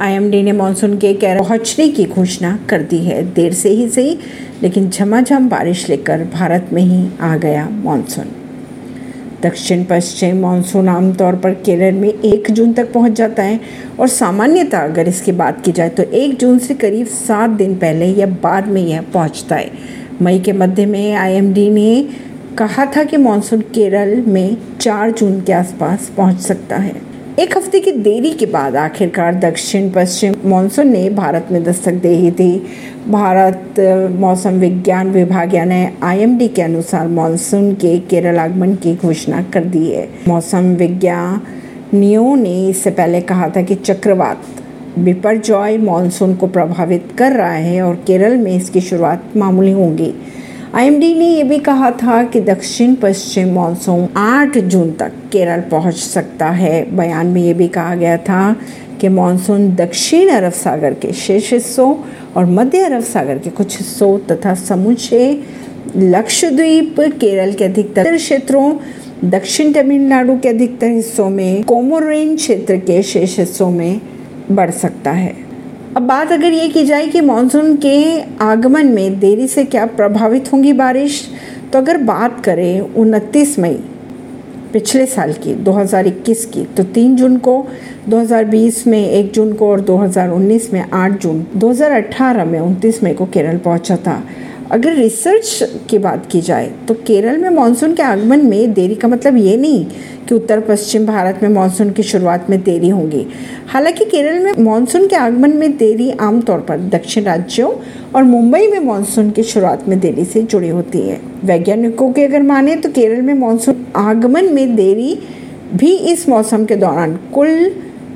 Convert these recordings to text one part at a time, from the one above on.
IMD ने monsoon के केरल पहुँचने की घोषणा कर दी है। देर से ही सही, लेकिन झमाझम बारिश लेकर भारत में ही आ गया मानसून। दक्षिण पश्चिम मानसून आमतौर पर केरल में एक जून तक पहुँच जाता है और सामान्यतः अगर इसकी बात की जाए तो एक जून से करीब सात दिन पहले या बाद में यह पहुँचता है। मई के मध्य में आईएमडी ने कहा था कि मानसून केरल में चार जून के आसपास पहुँच सकता है। एक हफ़्ते की देरी के बाद आखिरकार दक्षिण पश्चिम मानसून ने भारत में दस्तक दे ही थी भारत मौसम विज्ञान विभाग यानी आईएमडी के अनुसार मानसून के केरल आगमन की घोषणा कर दी है। मौसम विज्ञानियों ने इससे पहले कहा था कि चक्रवात बिपरजॉय मानसून को प्रभावित कर रहा है और केरल में इसकी शुरुआत मामूली होंगी। आईएमडी ने यह भी कहा था कि दक्षिण पश्चिम मानसून 8 जून तक केरल पहुँच सकता है। बयान में ये भी कहा गया था कि मानसून दक्षिण अरब सागर के शेष हिस्सों और मध्य अरब सागर के कुछ हिस्सों तथा समूचे लक्षद्वीप केरल के अधिकतर क्षेत्रों, दक्षिण तमिलनाडु के अधिकतर हिस्सों में कोमोरेन क्षेत्र के शेष हिस्सों में बढ़ सकता है। अब बात अगर ये की जाए कि मानसून के आगमन में देरी से क्या प्रभावित होंगी बारिश तो अगर बात करें उनतीस मई पिछले साल की 2021 की तो 3 जून को 2020 में 1 जून को और 2019 में 8 जून 2018 में 29 मई को केरल पहुँचा था। अगर रिसर्च की बात की जाए तो केरल में मानसून के आगमन में देरी का मतलब ये नहीं कि उत्तर पश्चिम भारत में मानसून की शुरुआत में देरी होगी। हालाँकि केरल में मानसून के आगमन में देरी आमतौर पर दक्षिण राज्यों और मुंबई में मानसून की शुरुआत में देरी से जुड़ी होती है। वैज्ञानिकों के अगर माने तो केरल में मानसून आगमन में देरी भी इस मौसम के दौरान कुल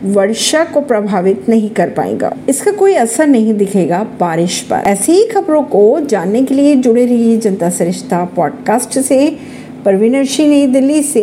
वर्षा को प्रभावित नहीं कर पाएगा। इसका कोई असर नहीं दिखेगा बारिश पर। ऐसी ही खबरों को जानने के लिए जुड़े रहिए जनता सरिश्ता पॉडकास्ट से। परवीन नई दिल्ली से